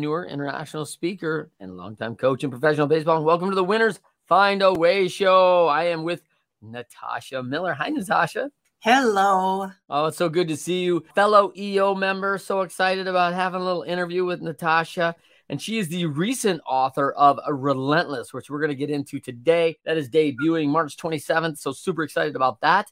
Newer international Speaker, and longtime coach in professional baseball. And welcome to the Winners Find a Way show. I am with Natasha Miller. Hi, Natasha. Hello. Oh, it's so good to see you, fellow EO member. So excited about having a little interview with Natasha. And she is the recent author of Relentless, which we're going to get into today. That is debuting March 27th. So super excited about that.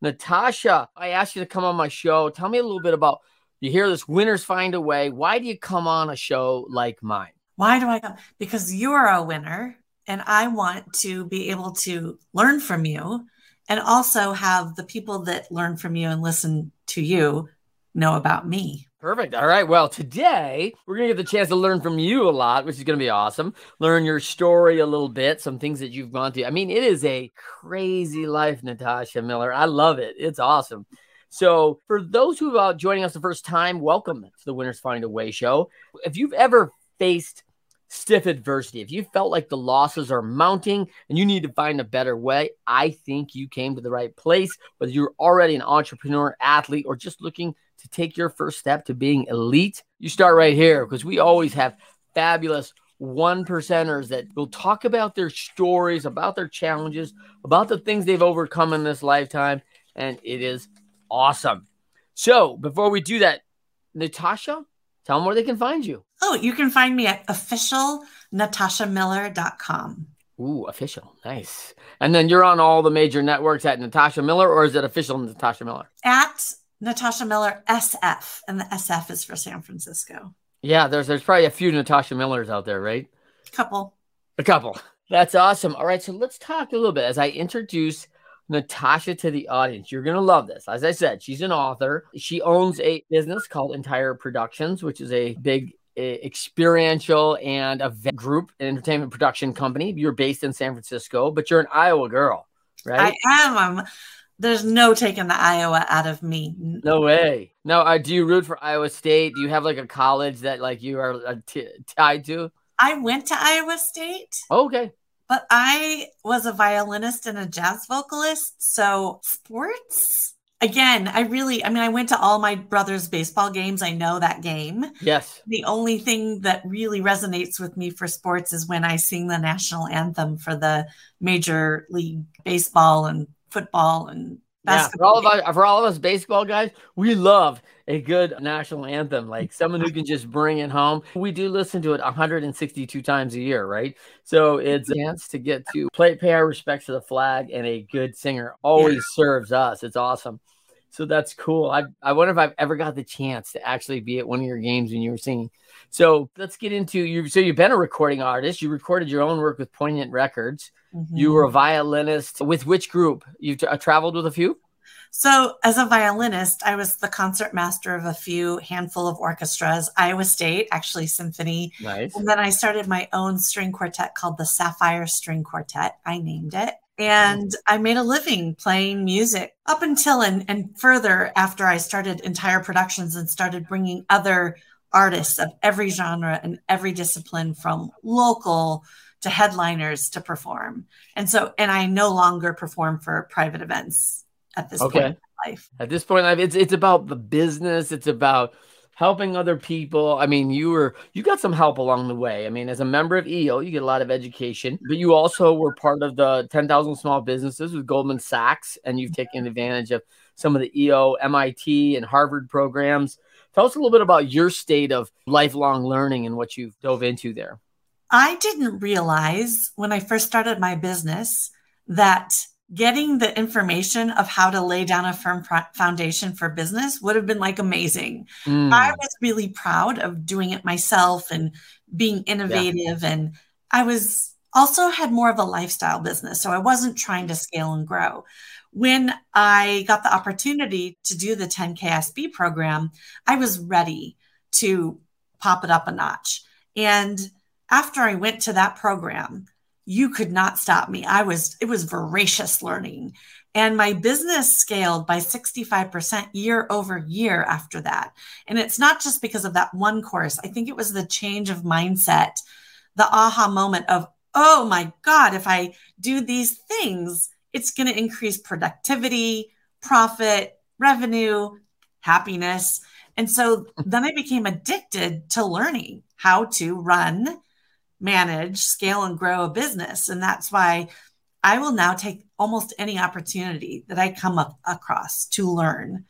Natasha, I asked you to come on my show. Tell me a little bit about you hear this winners find a way. Why do you come on a show like mine? Why do I come? Because you're a winner and I want to be able to learn from you and also have the people that learn from you and listen to you know about me. Perfect. All right. Well, today we're going to get the chance to learn from you a lot, which is going to be awesome. Learn your story a little bit, some things that you've gone through. I mean, it is a crazy life, Natasha Miller. I love it. It's awesome. So, for those who are joining us the first time, welcome to the Winners Find a Way show. If you've ever faced stiff adversity, if you felt like the losses are mounting and you need to find a better way, I think you came to the right place. Whether you're already an entrepreneur, athlete, or just looking to take your first step to being elite, you start right here because we always have fabulous one percenters that will talk about their stories, about their challenges, about the things they've overcome in this lifetime. And it is awesome. So before we do that, Natasha, tell them where they can find you. Oh, you can find me at officialnatashamiller.com. Ooh, official. Nice. And then you're on all the major networks at Natasha Miller, or is it official Natasha Miller? At Natasha Miller SF, and the SF is for San Francisco. Yeah, there's there's probably a few Natasha Millers out there, right? A couple. A couple. That's awesome. All right, so let's talk a little bit as I introduce Natasha to the audience. You're going to love this. As I said, she's an author. She owns a business called Entire Productions, which is a big experiential and event group, and entertainment production company. You're based in San Francisco, but you're an Iowa girl, right? I am. I'm, there's no taking the Iowa out of me. No way. No. Uh, do you root for Iowa State? Do you have like a college that like you are uh, t- tied to? I went to Iowa State. Okay. But I was a violinist and a jazz vocalist. So sports, again, I really, I mean, I went to all my brother's baseball games. I know that game. Yes. The only thing that really resonates with me for sports is when I sing the national anthem for the Major League Baseball and football and yeah, for all of us, for all of us baseball guys, we love a good national anthem, like someone who can just bring it home. We do listen to it 162 times a year, right? So it's a chance to get to play, pay our respects to the flag, and a good singer always yeah. serves us. It's awesome. So that's cool. I I wonder if I've ever got the chance to actually be at one of your games when you were singing. So let's get into you. So you've been a recording artist. You recorded your own work with Poignant Records. Mm-hmm. You were a violinist with which group? You've t- uh, traveled with a few. So, as a violinist, I was the concert master of a few handful of orchestras, Iowa State, actually symphony. Nice. And then I started my own string quartet called the Sapphire String Quartet. I named it. Mm-hmm. And I made a living playing music up until and, and further after I started entire productions and started bringing other artists of every genre and every discipline from local to headliners to perform. And so, and I no longer perform for private events at this okay. point in life. At this point in life, it's it's about the business. It's about helping other people. I mean, you were you got some help along the way. I mean, as a member of EO, you get a lot of education, but you also were part of the 10,000 small businesses with Goldman Sachs and you've taken advantage of some of the EO, MIT and Harvard programs. Tell us a little bit about your state of lifelong learning and what you've dove into there. I didn't realize when I first started my business that getting the information of how to lay down a firm foundation for business would have been like amazing. Mm. I was really proud of doing it myself and being innovative. Yeah. And I was also had more of a lifestyle business. So I wasn't trying to scale and grow. When I got the opportunity to do the 10KSB program, I was ready to pop it up a notch. And after I went to that program, you could not stop me. I was, it was voracious learning. And my business scaled by 65% year over year after that. And it's not just because of that one course. I think it was the change of mindset, the aha moment of, oh my God, if I do these things, it's going to increase productivity, profit, revenue, happiness. And so then I became addicted to learning how to run manage, scale, and grow a business. And that's why I will now take almost any opportunity that I come up across to learn.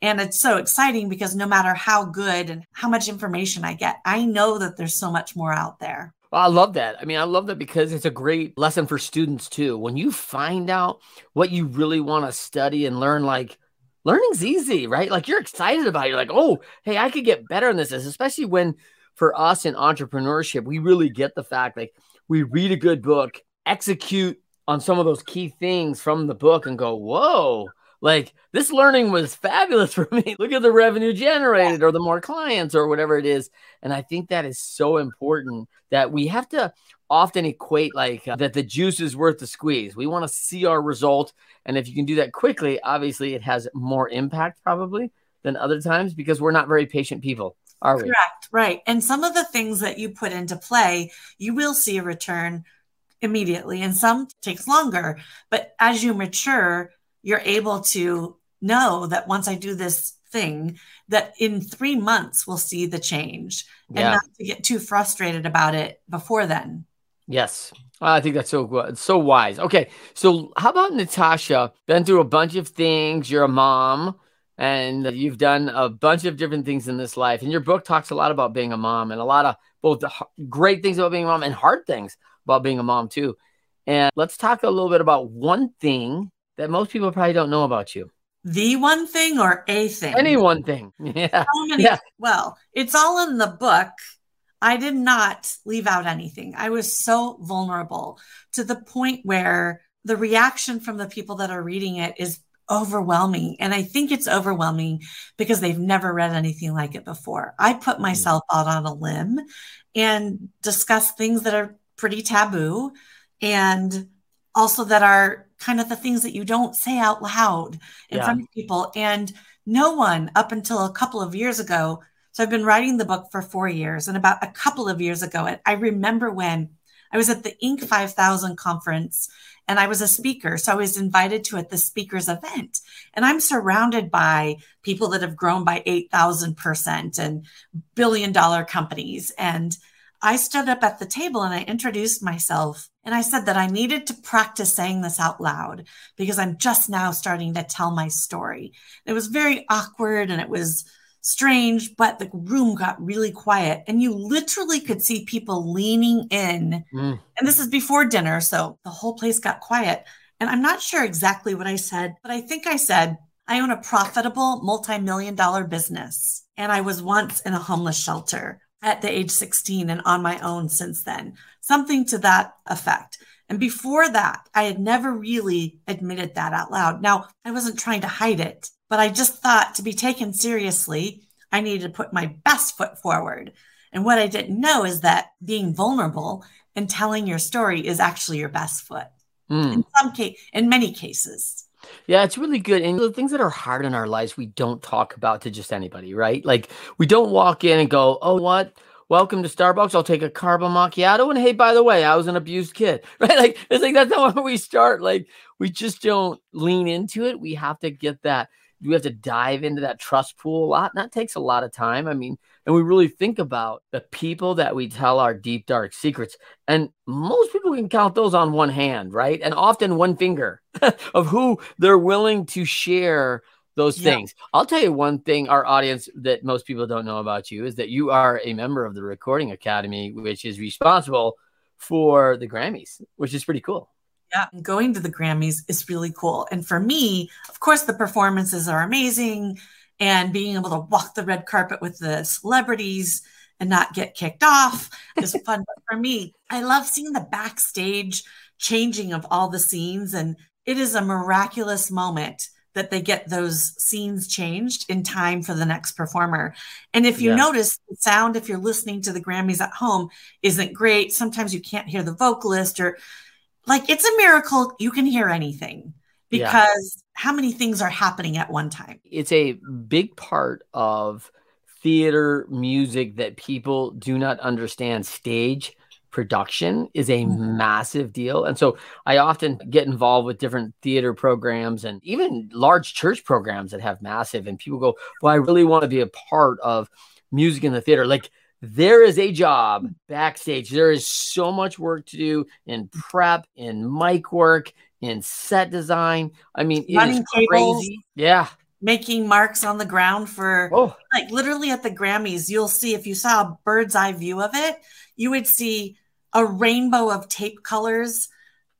And it's so exciting because no matter how good and how much information I get, I know that there's so much more out there. Well, I love that. I mean, I love that because it's a great lesson for students too. When you find out what you really want to study and learn, like learning's easy, right? Like you're excited about it. You're like, oh, hey, I could get better in this, especially when for us in entrepreneurship, we really get the fact like we read a good book, execute on some of those key things from the book, and go, whoa, like this learning was fabulous for me. Look at the revenue generated or the more clients or whatever it is. And I think that is so important that we have to often equate like uh, that the juice is worth the squeeze. We want to see our result. And if you can do that quickly, obviously it has more impact probably than other times because we're not very patient people are we? Correct, right. And some of the things that you put into play, you will see a return immediately, and some takes longer. But as you mature, you're able to know that once I do this thing, that in three months we'll see the change, and yeah. not to get too frustrated about it before then. Yes. I think that's so good. so wise. Okay. So how about Natasha? Been through a bunch of things. You're a mom and you've done a bunch of different things in this life. And your book talks a lot about being a mom and a lot of both great things about being a mom and hard things about being a mom too. And let's talk a little bit about one thing that most people probably don't know about you. The one thing or a thing? Any one thing. Yeah. Many, yeah. Well, it's all in the book. I did not leave out anything. I was so vulnerable to the point where the reaction from the people that are reading it is overwhelming. And I think it's overwhelming because they've never read anything like it before. I put mm. myself out on a limb and discuss things that are pretty taboo and also that are kind of the things that you don't say out loud in yeah. front of people. And no one up until a couple of years ago. So I've been writing the book for four years. And about a couple of years ago, I remember when I was at the Inc. 5000 conference and I was a speaker. So I was invited to at the speaker's event. And I'm surrounded by people that have grown by 8,000% and billion dollar companies. And I stood up at the table and I introduced myself and I said that I needed to practice saying this out loud because I'm just now starting to tell my story. It was very awkward and it was strange, but the room got really quiet and you literally could see people leaning in. Mm. And this is before dinner. So the whole place got quiet. And I'm not sure exactly what I said, but I think I said, I own a profitable multi million dollar business. And I was once in a homeless shelter at the age 16 and on my own since then, something to that effect. And before that, I had never really admitted that out loud. Now, I wasn't trying to hide it, but I just thought to be taken seriously, I needed to put my best foot forward. And what I didn't know is that being vulnerable and telling your story is actually your best foot. Mm. In some case, in many cases. Yeah, it's really good. And the things that are hard in our lives, we don't talk about to just anybody, right? Like we don't walk in and go, "Oh, what? Welcome to Starbucks. I'll take a caramel macchiato." And hey, by the way, I was an abused kid, right? Like it's like that's not where we start. Like we just don't lean into it. We have to get that we have to dive into that trust pool a lot. And that takes a lot of time. I mean, and we really think about the people that we tell our deep, dark secrets. And most people can count those on one hand, right? And often one finger of who they're willing to share those yeah. things. I'll tell you one thing, our audience that most people don't know about you is that you are a member of the Recording Academy, which is responsible for the Grammys, which is pretty cool. Yeah, and going to the Grammys is really cool. And for me, of course, the performances are amazing and being able to walk the red carpet with the celebrities and not get kicked off is fun. but for me, I love seeing the backstage changing of all the scenes. And it is a miraculous moment that they get those scenes changed in time for the next performer. And if you notice the sound, if you're listening to the Grammys at home, isn't great. Sometimes you can't hear the vocalist or like it's a miracle you can hear anything because yeah. how many things are happening at one time? It's a big part of theater music that people do not understand stage production is a mm-hmm. massive deal. And so I often get involved with different theater programs and even large church programs that have massive, and people go, Well, I really want to be a part of music in the theater. Like, there is a job backstage. There is so much work to do in prep, in mic work, in set design. I mean, running crazy. Yeah. Making marks on the ground for oh. like literally at the Grammys, you'll see if you saw a bird's eye view of it, you would see a rainbow of tape colors,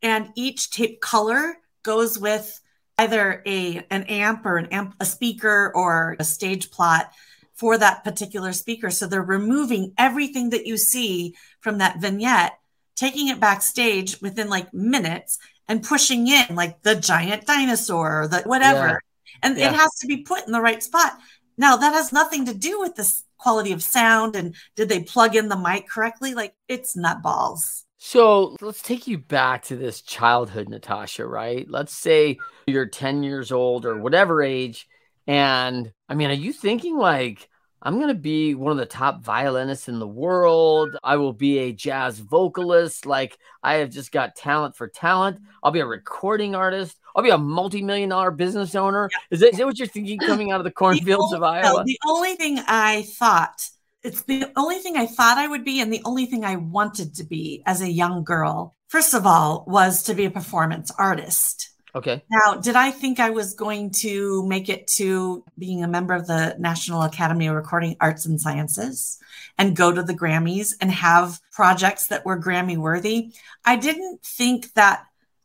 and each tape color goes with either a an amp or an amp, a speaker or a stage plot for that particular speaker. So they're removing everything that you see from that vignette, taking it backstage within like minutes and pushing in like the giant dinosaur or the whatever. Yeah. And yeah. it has to be put in the right spot. Now that has nothing to do with this quality of sound and did they plug in the mic correctly? Like it's nutballs. So let's take you back to this childhood, Natasha, right? Let's say you're 10 years old or whatever age. And I mean, are you thinking like, I'm going to be one of the top violinists in the world. I will be a jazz vocalist. Like, I have just got talent for talent. I'll be a recording artist. I'll be a multi million dollar business owner. Yeah. Is, that, is that what you're thinking coming out of the cornfields of Iowa? No, the only thing I thought, it's the only thing I thought I would be, and the only thing I wanted to be as a young girl, first of all, was to be a performance artist. Okay. Now, did I think I was going to make it to being a member of the National Academy of Recording Arts and Sciences and go to the Grammys and have projects that were Grammy worthy? I didn't think that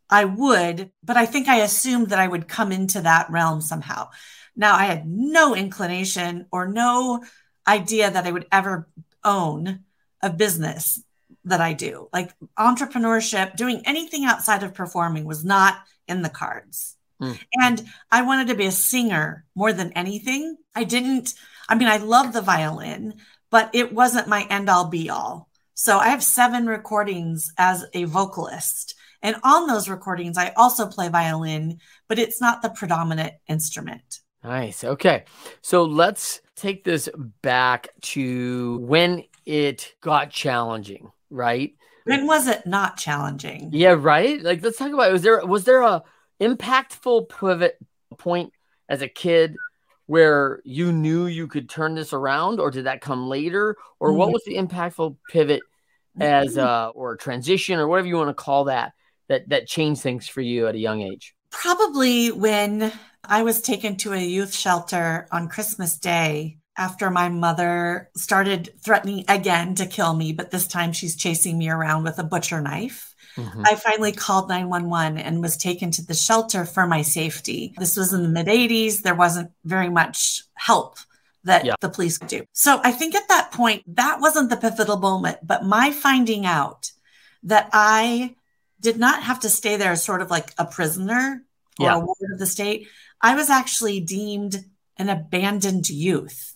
I would, but I think I assumed that I would come into that realm somehow. Now, I had no inclination or no idea that I would ever own a business that I do. Like entrepreneurship, doing anything outside of performing was not in the cards. Mm. And I wanted to be a singer more than anything. I didn't, I mean, I love the violin, but it wasn't my end all be all. So I have seven recordings as a vocalist. And on those recordings, I also play violin, but it's not the predominant instrument. Nice. Okay. So let's take this back to when it got challenging, right? When was it not challenging? Yeah, right. Like let's talk about it. was there was there a impactful pivot point as a kid where you knew you could turn this around, or did that come later? Or what mm-hmm. was the impactful pivot as uh or transition or whatever you want to call that that that changed things for you at a young age? Probably when I was taken to a youth shelter on Christmas Day after my mother started threatening again to kill me, but this time she's chasing me around with a butcher knife. Mm-hmm. I finally called 911 and was taken to the shelter for my safety. This was in the mid 80s. There wasn't very much help that yeah. the police could do. So I think at that point, that wasn't the pivotal moment, but my finding out that I did not have to stay there as sort of like a prisoner or yeah. a ward of the state. I was actually deemed an abandoned youth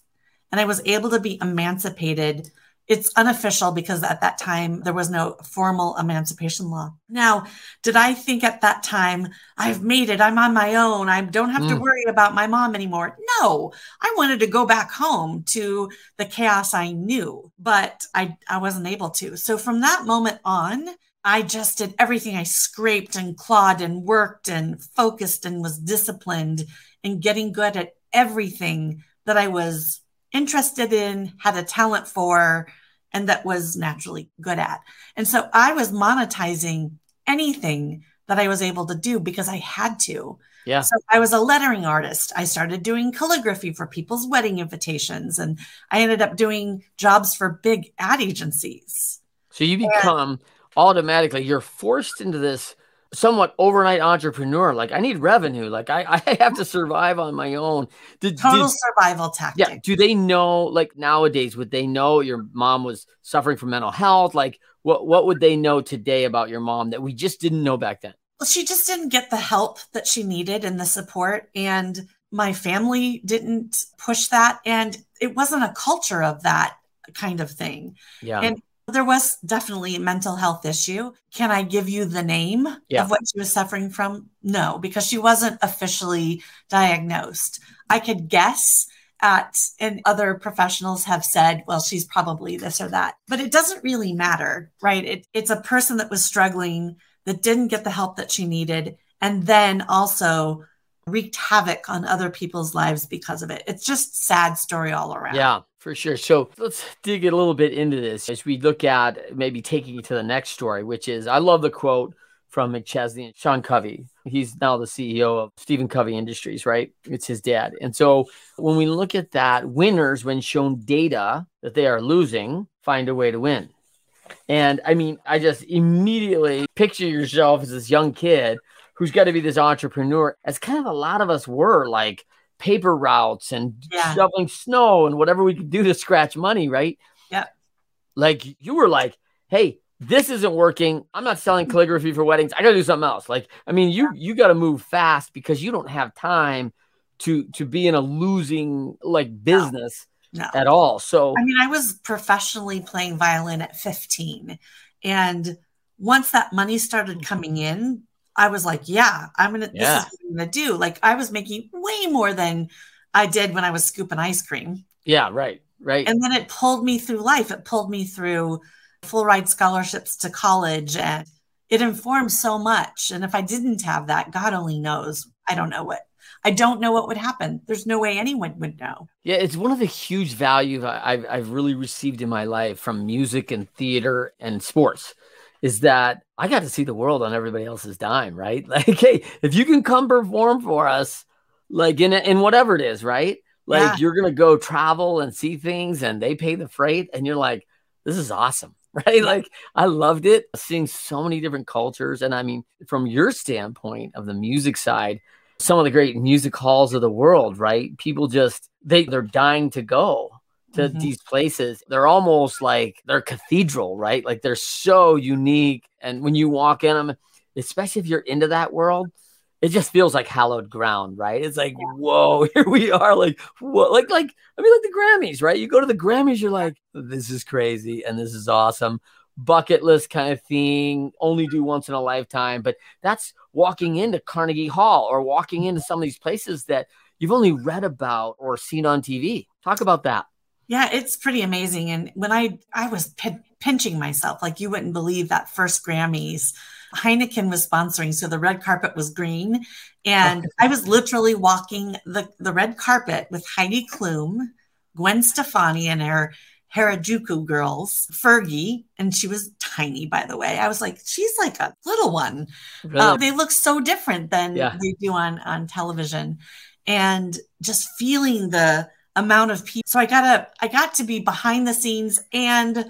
and I was able to be emancipated. It's unofficial because at that time there was no formal emancipation law. Now, did I think at that time, I've made it, I'm on my own, I don't have mm. to worry about my mom anymore? No, I wanted to go back home to the chaos I knew, but I, I wasn't able to. So from that moment on, I just did everything. I scraped and clawed and worked and focused and was disciplined and getting good at everything that I was interested in, had a talent for, and that was naturally good at. And so I was monetizing anything that I was able to do because I had to. Yeah. So I was a lettering artist. I started doing calligraphy for people's wedding invitations and I ended up doing jobs for big ad agencies. So you become and, automatically you're forced into this somewhat overnight entrepreneur. Like I need revenue. Like I, I have to survive on my own. Did, Total did, survival tactic. Yeah. Do they know like nowadays, would they know your mom was suffering from mental health? Like what, what would they know today about your mom that we just didn't know back then? Well, she just didn't get the help that she needed and the support. And my family didn't push that. And it wasn't a culture of that kind of thing. Yeah. And there was definitely a mental health issue. Can I give you the name yeah. of what she was suffering from? No, because she wasn't officially diagnosed. I could guess at, and other professionals have said, well, she's probably this or that, but it doesn't really matter, right? It, it's a person that was struggling that didn't get the help that she needed. And then also wreaked havoc on other people's lives because of it. It's just sad story all around. Yeah, for sure. So let's dig a little bit into this as we look at maybe taking it to the next story, which is I love the quote from McChesney and Sean Covey. He's now the CEO of Stephen Covey Industries, right? It's his dad. And so when we look at that, winners, when shown data that they are losing, find a way to win. And I mean, I just immediately picture yourself as this young kid who's got to be this entrepreneur, as kind of a lot of us were, like paper routes and yeah. shoveling snow and whatever we could do to scratch money, right? Yeah. Like you were like, hey, this isn't working. I'm not selling mm-hmm. calligraphy for weddings. I got to do something else. Like, I mean, you you got to move fast because you don't have time to to be in a losing like business no. No. at all. So I mean, I was professionally playing violin at 15 and once that money started mm-hmm. coming in, I was like, yeah, I'm gonna yeah. this is what I'm gonna do. Like I was making way more than I did when I was scooping ice cream. Yeah, right, right. And then it pulled me through life. It pulled me through full ride scholarships to college and it informed so much. And if I didn't have that, God only knows. I don't know what I don't know what would happen. There's no way anyone would know. Yeah, it's one of the huge values I've, I've really received in my life from music and theater and sports is that I got to see the world on everybody else's dime, right? Like, hey, if you can come perform for us, like in in whatever it is, right? Like yeah. you're gonna go travel and see things, and they pay the freight, and you're like, this is awesome, right? Like I loved it, seeing so many different cultures, and I mean, from your standpoint of the music side, some of the great music halls of the world, right? People just they they're dying to go to mm-hmm. these places. They're almost like they're cathedral, right? Like they're so unique. And when you walk in them, especially if you're into that world, it just feels like hallowed ground, right? It's like, yeah. whoa, here we are. Like, what? Like, like, I mean, like the Grammys, right? You go to the Grammys, you're like, this is crazy and this is awesome. Bucket list kind of thing, only do once in a lifetime. But that's walking into Carnegie Hall or walking into some of these places that you've only read about or seen on TV. Talk about that. Yeah, it's pretty amazing. And when I I was p- pinching myself, like you wouldn't believe that first Grammys, Heineken was sponsoring, so the red carpet was green, and I was literally walking the the red carpet with Heidi Klum, Gwen Stefani, and her Harajuku girls, Fergie, and she was tiny, by the way. I was like, she's like a little one. Really? Uh, they look so different than yeah. they do on on television, and just feeling the amount of people. So I got to I got to be behind the scenes and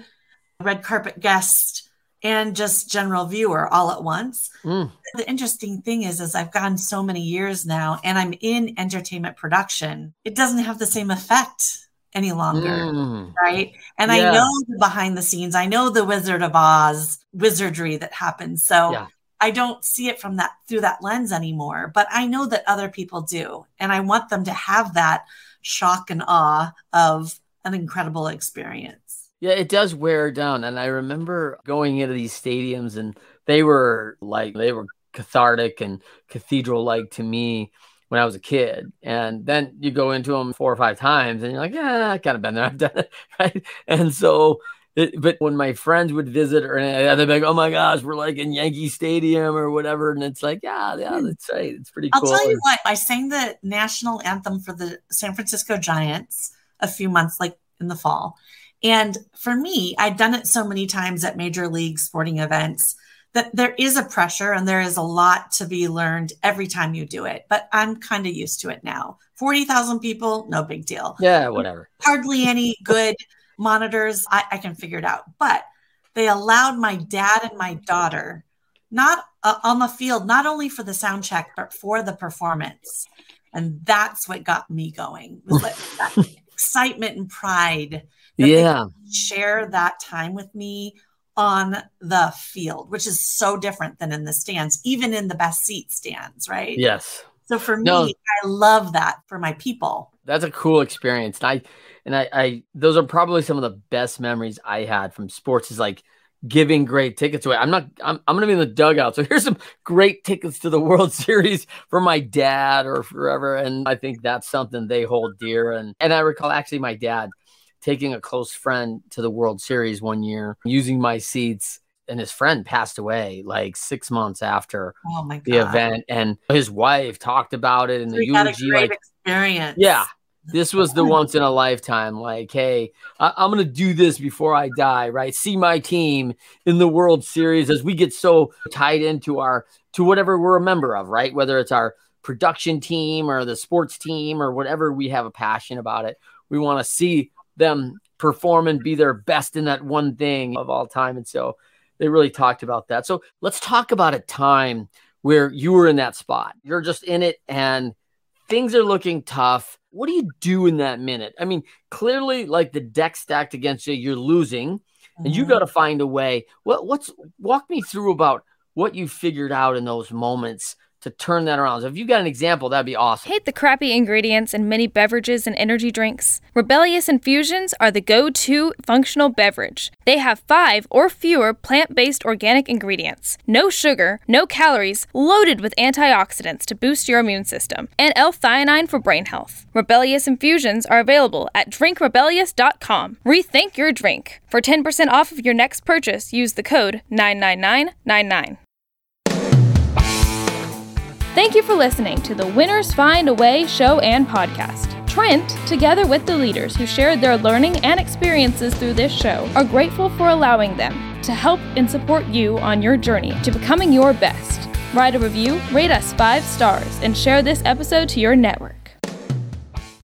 red carpet guest and just general viewer all at once. Mm. The interesting thing is as I've gone so many years now and I'm in entertainment production, it doesn't have the same effect any longer, mm. right? And. I know the behind the scenes. I know the Wizard of Oz wizardry that happens. So yeah. I don't see it from that through that lens anymore, but I know that other people do. And I want them to have that shock and awe of an incredible experience. Yeah, it does wear down. And I remember going into these stadiums and they were like, they were cathartic and cathedral like to me when I was a kid. And then you go into them four or five times and you're like, yeah, I've kind of been there. I've done it. Right. And so it, but when my friends would visit or they'd be like, "Oh my gosh, we're like in Yankee Stadium or whatever," and it's like, "Yeah, yeah, hmm. that's right. It's pretty I'll cool." I'll tell you what. I sang the national anthem for the San Francisco Giants a few months, like in the fall, and for me, I'd done it so many times at major league sporting events that there is a pressure and there is a lot to be learned every time you do it. But I'm kind of used to it now. Forty thousand people, no big deal. Yeah, whatever. Hardly any good monitors. I, I can figure it out. But they allowed my dad and my daughter, not uh, on the field, not only for the sound check, but for the performance. And that's what got me going was like that excitement and pride. yeah. Share that time with me on the field, which is so different than in the stands, even in the best seat stands, right? Yes. So for me, No. I love that for my people. That's a cool experience. And I and I, I those are probably some of the best memories I had from sports is like giving great tickets away. I'm not I'm, I'm gonna be in the dugout. So here's some great tickets to the World Series for my dad or forever. And I think that's something they hold dear. And and I recall actually my dad taking a close friend to the World Series one year, using my seats, and his friend passed away like six months after Oh the event. And his wife talked about it in So the you got a great Like experience. yeah, this was the once in a lifetime. Like, hey, I- I'm gonna do this before I die, right? See my team in the World Series as we get so tied into our to whatever we're a member of, right? Whether it's our production team or the sports team or whatever we have a passion about it, we want to see them perform and be their best in that one thing of all time. And so they really talked about that. So let's talk about a time where you were in that spot. You're just in it and things are looking tough. What do you do in that minute? I mean, clearly, like the deck stacked against you, you're losing, and you Mhm. got to find a way. What what's walk me through about what you figured out in those moments to turn that around. So if you got an example, that'd be awesome. Hate the crappy ingredients in many beverages and energy drinks? Rebellious Infusions are the go to functional beverage. They have five or fewer plant based organic ingredients, no sugar, no calories, loaded with antioxidants to boost your immune system, and L theanine for brain health. Rebellious Infusions are available at drinkrebellious.com. Rethink your drink. For 10% off of your next purchase, use the code 99999. Thank you for listening to the Winners Find a Way show and podcast. Trent, together with the leaders who shared their learning and experiences through this show, are grateful for allowing them to help and support you on your journey to becoming your best. Write a review, rate us five stars, and share this episode to your network.